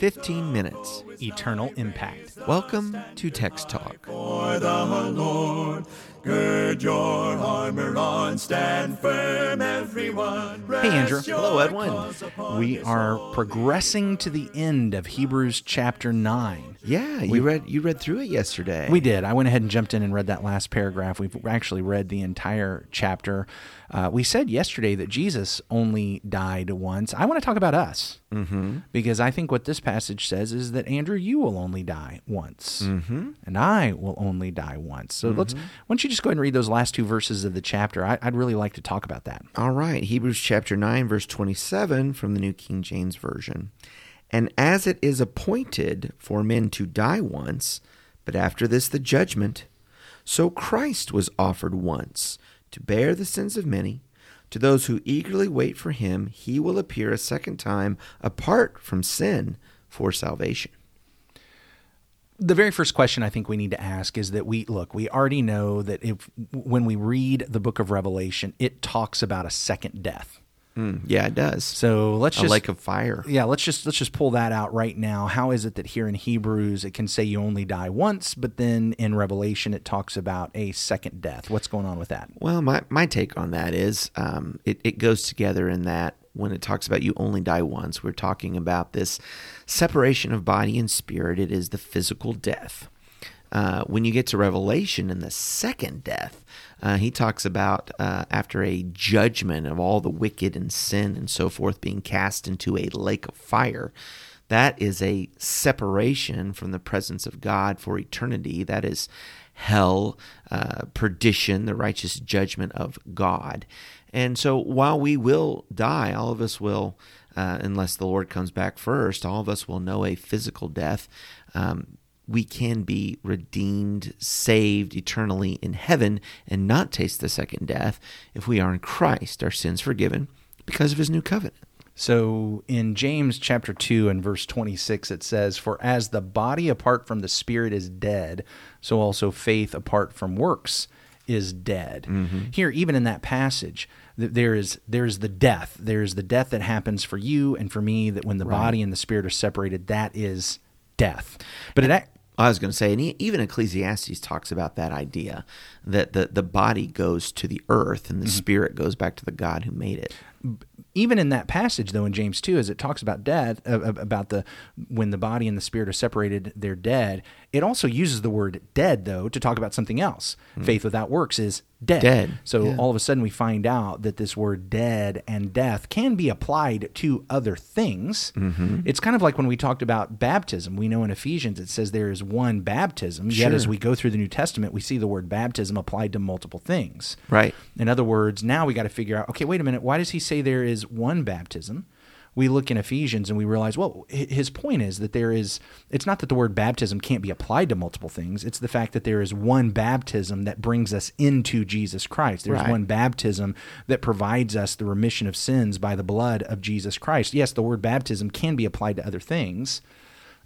15 minutes. eternal impact. Welcome to Text Talk. For the Lord, gird your armor on, stand firm, everyone. Hey, Andrew. Hello, Edwin. We are progressing to the end of Hebrews chapter 9. Yeah, you read you read through it yesterday. We did. I went ahead and jumped in and read that last paragraph. We've actually read the entire chapter. Uh, we said yesterday that Jesus only died once. I want to talk about us mm-hmm. because I think what this passage says is that Andrew, you will only die once, mm-hmm. and I will only die once. So let's. Why don't you just go ahead and read those last two verses of the chapter? I, I'd really like to talk about that. All right, Hebrews chapter 9 verse 27 from the New King James version. And as it is appointed for men to die once, but after this the judgment, so Christ was offered once to bear the sins of many. To those who eagerly wait for him, he will appear a second time apart from sin for salvation. the very first question I think we need to ask is that we look, we already know that if when we read the book of Revelation, it talks about a second death. Mm, yeah, it does. So let's a just lake of fire. yeah, let's just let's just pull that out right now. How is it that here in Hebrews it can say you only die once, but then in Revelation it talks about a second death? What's going on with that? Well, my, my take on that is um, it, it goes together in that when it talks about you only die once, we're talking about this separation of body and spirit. It is the physical death. Uh, when you get to Revelation and the second death, uh, he talks about uh, after a judgment of all the wicked and sin and so forth being cast into a lake of fire. That is a separation from the presence of God for eternity. That is hell, uh, perdition, the righteous judgment of God. And so while we will die, all of us will, uh, unless the Lord comes back first, all of us will know a physical death. Um, we can be redeemed, saved eternally in heaven, and not taste the second death if we are in Christ, our sins forgiven because of his new covenant. So in James chapter 2 and verse 26 it says for as the body apart from the spirit is dead so also faith apart from works is dead. Mm-hmm. Here even in that passage th- there is there is the death. There is the death that happens for you and for me that when the body and the spirit are separated that is death. But it I was going to say, and even Ecclesiastes talks about that idea that the, the body goes to the earth and the mm-hmm. spirit goes back to the God who made it. Even in that passage though in james 2 as it talks about death uh, uh, about the when the body and the spirit are separated they're dead it also uses the word dead though to talk about something else. Faith without works is dead, Dead, so yeah. all of a sudden we find out that this word dead and death can be applied to other things. It's kind of like when we talked about baptism. We know in ephesians it says there is one baptism. Yet as we go through the new testament we see the word baptism applied to multiple things. Right. in other words, now we got to figure out okay, wait a minute, why does he say there is one baptism? We look in Ephesians and we realize, well, his point is that there is, it's not that the word baptism can't be applied to multiple things. It's the fact that there is one baptism that brings us into Jesus Christ. There's Right. one baptism that provides us the remission of sins by the blood of Jesus Christ. Yes, the word baptism can be applied to other things.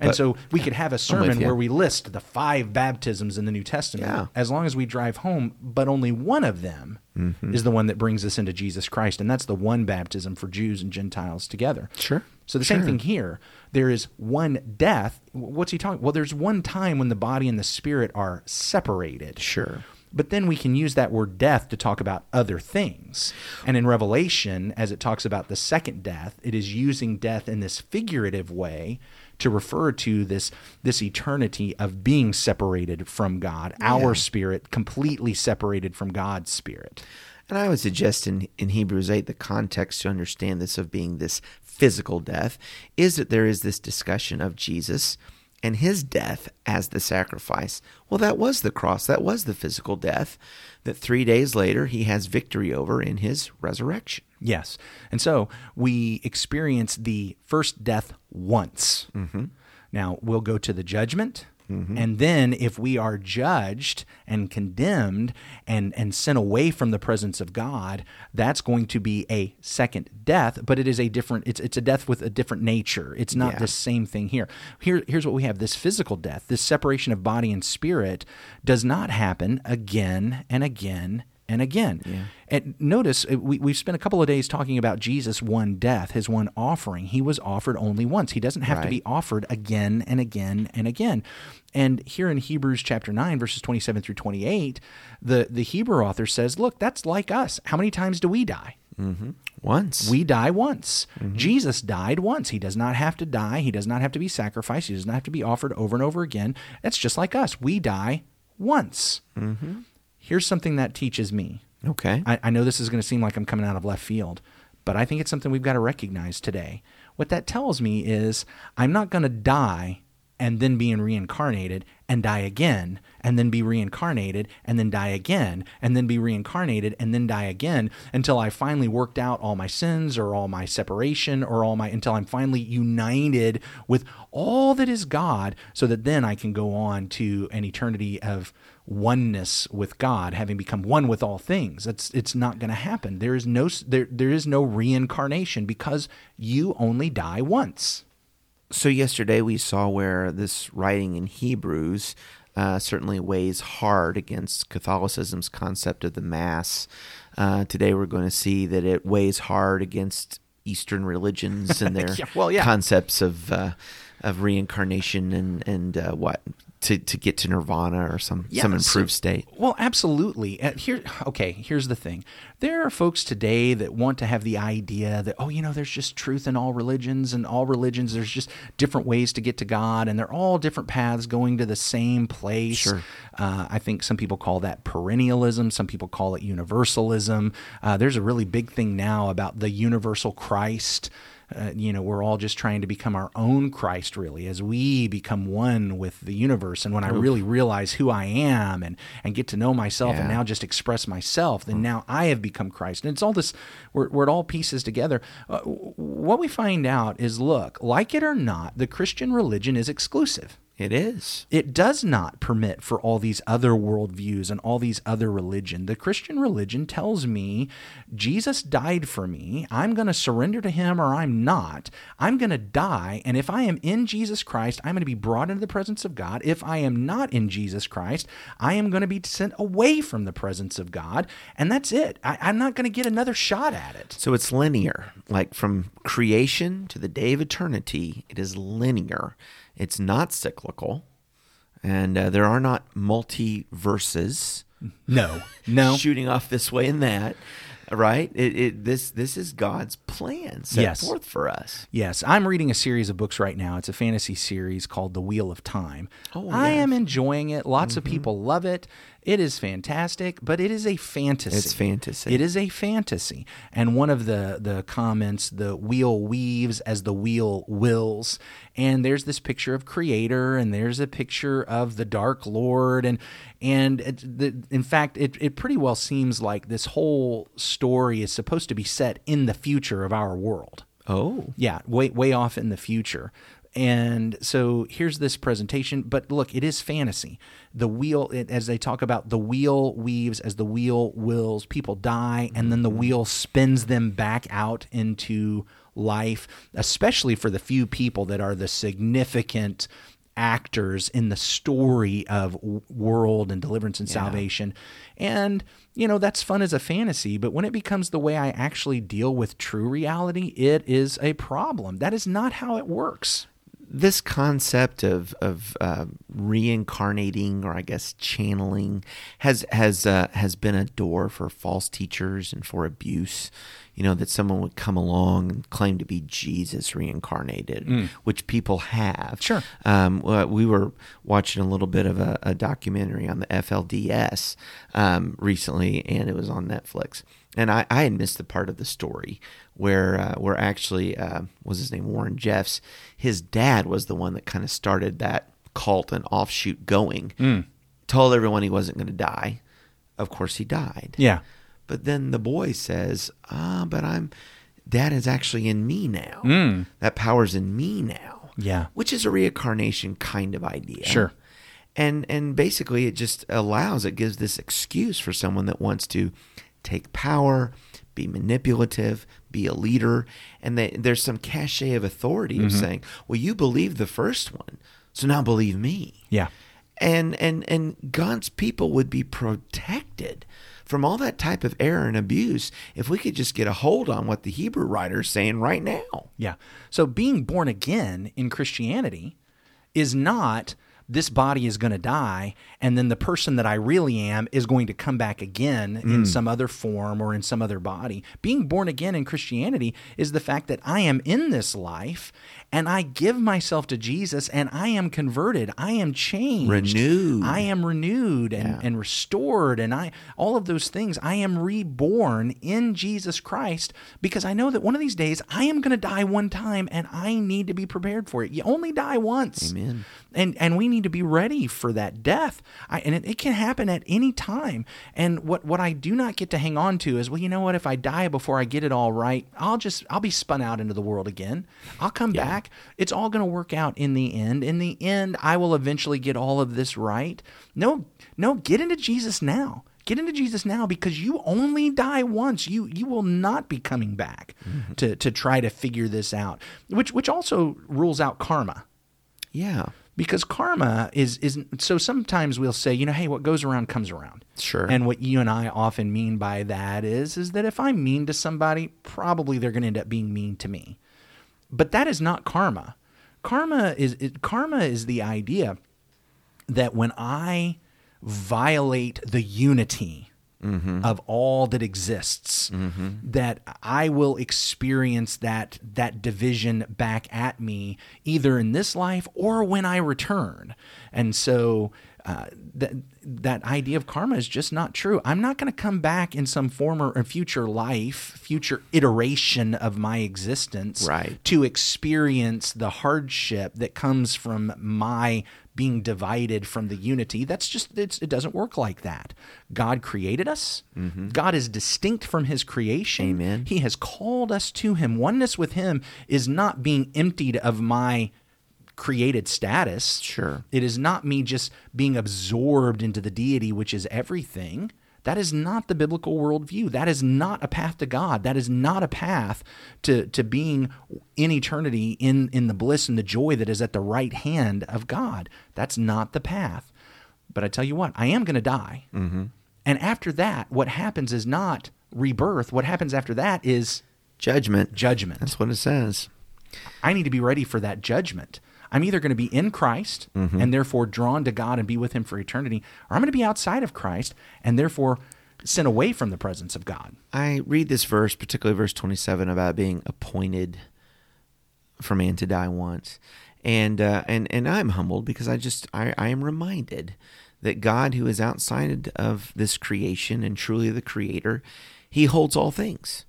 And But- so we could have a sermon where we list the five baptisms in the New Testament Yeah. as long as we drive home, but only one of them Mm-hmm. is the one that brings us into Jesus Christ, and that's the one baptism for Jews and Gentiles together. Sure. So the same thing here. There is one death. What's he talking? Well, there's one time when the body and the spirit are separated. Sure. But then we can use that word death to talk about other things. And in Revelation, as it talks about the second death, it is using death in this figurative way to refer to this this eternity of being separated from God, our spirit completely separated from God's spirit. And I would suggest in, in Hebrews 8, the context to understand this of being this physical death is that there is this discussion of Jesus and his death as the sacrifice. Well, that was the cross, that was the physical death that three days later he has victory over in his resurrection. Yes. And so we experience the first death once. Mm-hmm. Now we'll go to the judgment. Mm-hmm. And then if we are judged and condemned and, and sent away from the presence of God, that's going to be a second death, but it is a different it's it's a death with a different nature. It's not Yeah. the same thing here. Here here's what we have. This physical death, this separation of body and spirit does not happen again and again and again. And notice uh, we, we've spent a couple of days talking about Jesus' one death, his one offering. He was offered only once. He doesn't have to be offered again and again and again. And here in Hebrews chapter 9, verses 27 through 28, the, the Hebrew author says, Look, that's like us. How many times do we die? Mm-hmm. Once. We die once. Mm-hmm. Jesus died once. He does not have to die. He does not have to be sacrificed. He does not have to be offered over and over again. That's just like us. We die once. Mm-hmm. Here's something that teaches me. okay. I, I know this is going to seem like I'm coming out of left field, but I think it's something we've got to recognize today. What that tells me is I'm not going to die and then being reincarnated and die again and then be reincarnated and then die again and then be reincarnated and then die again until I finally worked out all my sins or all my separation or all my until I'm finally united with all that is God so that then I can go on to an eternity of oneness with God, having become one with all things. That's it's not going to happen. There is no there there is no reincarnation because you only die once. So yesterday we saw where this writing in Hebrews uh, certainly weighs hard against Catholicism's concept of the Mass. Uh, today we're going to see that it weighs hard against Eastern religions and their Yeah, well, yeah. concepts of uh, of reincarnation and and uh, what to, to get to nirvana or some some so- improved state. Well, absolutely. Uh, here, okay. Here's the thing: there are folks today that want to have the idea that oh, you know, there's just truth in all religions, and all religions there's just different ways to get to God, and they're all different paths going to the same place. Sure. Uh, I think some people call that perennialism. Some people call it universalism. Uh, there's a really big thing now about the universal Christ. Uh, you know, we're all just trying to become our own Christ, really, as we become one with the universe. And when I really realize who I am and and get to know myself, and now just express myself, then now I have become Christ. And it's all this, where, where it all pieces together. Uh, what we find out is, look, like it or not, the Christian religion is exclusive. It is. It does not permit for all these other worldviews and all these other religion. The Christian religion tells me Jesus died for me. I'm going to surrender to him or I'm not. I'm going to die. And if I am in Jesus Christ, I'm going to be brought into the presence of God. If I am not in Jesus Christ, I am going to be sent away from the presence of God. And that's it. I, I'm not going to get another shot at it. So it's linear, like from creation to the day of eternity. It is linear. It's not cyclical, and uh, there are not multiverses No, no. shooting off this way and that. Right? It, it this this is God's plan set Yes. forth for us. Yes, I'm reading a series of books right now. It's a fantasy series called The Wheel of Time. Oh, I yes. am enjoying it. Lots of people love it. It is fantastic, but it is a fantasy. It's fantasy. It is a fantasy. And one of the the comments, the wheel weaves as the wheel wills. And there's this picture of creator and there's a picture of the dark lord and and it, the, in fact it, it pretty well seems like this whole story is supposed to be set in the future of our world. Oh, Yeah, way way off in the future. And so here's this presentation, but look, it is fantasy. The wheel, it, as they talk about, the wheel weaves as the wheel wills. People die, and then the mm-hmm. wheel spins them back out into life, especially for the few people that are the significant actors in the story of world and deliverance and salvation. And, you know, that's fun as a fantasy, but when it becomes the way I actually deal with true reality, it is a problem. That is not how it works. This concept of of uh, reincarnating or I guess channeling has has uh, has been a door for false teachers and for abuse. You know that someone would come along and claim to be Jesus reincarnated, which people have. Sure. Um, we were watching a little bit of a, a documentary on the FLDS um, recently, and it was on Netflix. And I, I had missed the part of the story where uh, where actually uh, was his name Warren Jeffs. His dad was the one that kind of started that cult and offshoot going. Told everyone he wasn't going to die. Of course, he died. Yeah. But then the boy says, "Ah, but I'm dad is actually in me now. That power's in me now." Yeah. Which is a reincarnation kind of idea. Sure. And and basically it just allows it gives this excuse for someone that wants to take power, be manipulative, be a leader, and they, there's some cachet of authority of mm-hmm. saying, "Well, you believe the first one, so now believe me." Yeah. and and and God's people would be protected from all that type of error and abuse if we could just get a hold on what the Hebrew writer is saying right now. Yeah. So being born again in Christianity is not this body is going to die and then the person that I really am is going to come back again Mm. in some other form or in some other body. Being born again in Christianity is the fact that I am in this life and I give myself to Jesus and I am converted. I am changed. Renewed. I am renewed and, Yeah. and restored and I all of those things. I am reborn in Jesus Christ because I know that one of these days I am going to die one time and I need to be prepared for it. You only die once. Amen. And and we need to be ready for that death. I, and it, it can happen at any time. And what what I do not get to hang on to is well, you know what? If I die before I get it all right, I'll just I'll be spun out into the world again. I'll come back. It's all going to work out in the end. In the end, I will eventually get all of this right. No, no, get into Jesus now. Get into Jesus now because you only die once. You you will not be coming back mm-hmm. to to try to figure this out. Which which also rules out karma Yeah. Because karma is is so sometimes we'll say you know hey what goes around comes around. Sure. and what you and i often mean by that is is that if i'm mean to somebody probably they're going to end up being mean to me. But that is not karma. Karma is it, karma is the idea that when i violate the unity of all that exists that i will experience that that division back at me either in this life or when i return and so uh, that that idea of karma is just not true. I'm not going to come back in some former or future life, future iteration of my existence, Right. to experience the hardship that comes from my being divided from the unity. That's just it's, it doesn't work like that. God created us. Mm-hmm. God is distinct from His creation. Amen. He has called us to Him. Oneness with Him is not being emptied of my created status. Sure. It is not me just being absorbed into the deity, which is everything. That is not the biblical worldview. That is not a path to God. That is not a path to, to being in eternity in, in the bliss and the joy that is at the right hand of God. That's not the path. But I tell you what, I am going to die. Mm-hmm. And after that, what happens is not rebirth. What happens after that is Judgment. judgment. That's what it says. I need to be ready for that judgment. I'm either going to be in Christ and therefore drawn to God and be with Him for eternity, or I'm going to be outside of Christ and therefore sent away from the presence of God. I read this verse, particularly verse 27, about being appointed for man to die once. And, uh, and, and I'm humbled because I just, I, I am reminded that God, who is outside of this creation and truly the creator, he holds all things.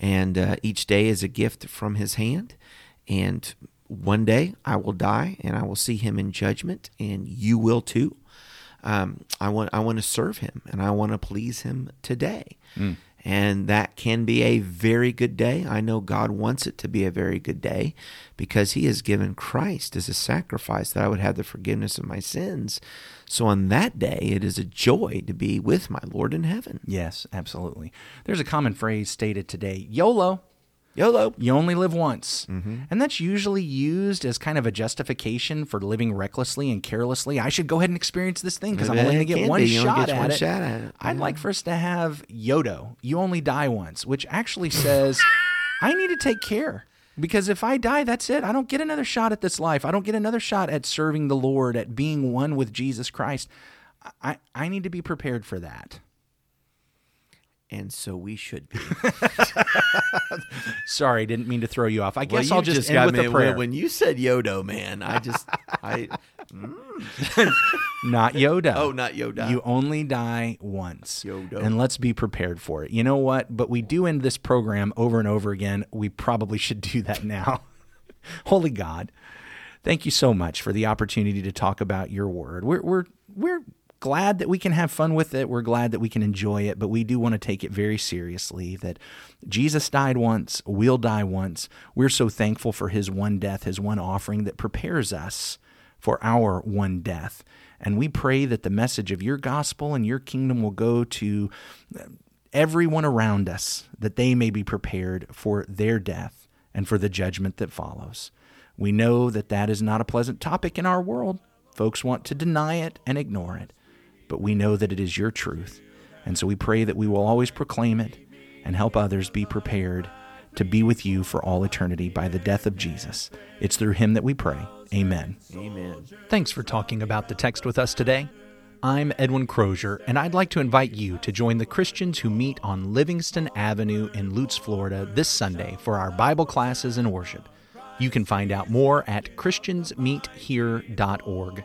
And uh, each day is a gift from his hand. And one day I will die and I will see him in judgment, and you will too. Um, I want I want to serve him and I want to please him today. And that can be a very good day. I know God wants it to be a very good day because He has given Christ as a sacrifice that I would have the forgiveness of my sins. So on that day, it is a joy to be with my Lord in heaven. Yes, absolutely. There's a common phrase stated today YOLO. YOLO. You only live once. Mm-hmm. And that's usually used as kind of a justification for living recklessly and carelessly. I should go ahead and experience this thing because I'm only going to get one shot get at one it. shot at it. I'd Yeah. like for us to have Yodo, you only die once, which actually says, I need to take care. Because if I die, that's it. I don't get another shot at this life. I don't get another shot at serving the Lord, at being one with Jesus Christ. I, I need to be prepared for that. And so we should be. Sorry, didn't mean to throw you off. I guess Well, I'll you just, end with me a prayer. When you said Yodo, man, I just I mm. Not Yoda. oh not Yoda. You only die once. Yoda. And let's be prepared for it. You know what? But we do end this program over and over again. We probably should do that now. Holy God, thank you so much for the opportunity to talk about your word. We're we're we're glad that we can have fun with it. We're glad that we can enjoy it, but we do want to take it very seriously that Jesus died once, we'll die once. We're so thankful for his one death, his one offering that prepares us for our one death. And we pray that the message of your gospel and your kingdom will go to uh, everyone around us, that they may be prepared for their death and for the judgment that follows. We know that that is not a pleasant topic in our world. Folks want to deny it and ignore it, but we know that it is your truth. And so we pray that we will always proclaim it and help others be prepared to be with you for all eternity by the death of Jesus. It's through him that we pray. Amen. Amen. Thanks for talking about the text with us today. I'm Edwin Crozier, and I'd like to invite you to join the Christians who meet on Livingston Avenue in Lutz, Florida this Sunday for our Bible classes and worship. You can find out more at ChristiansMeetHere.org.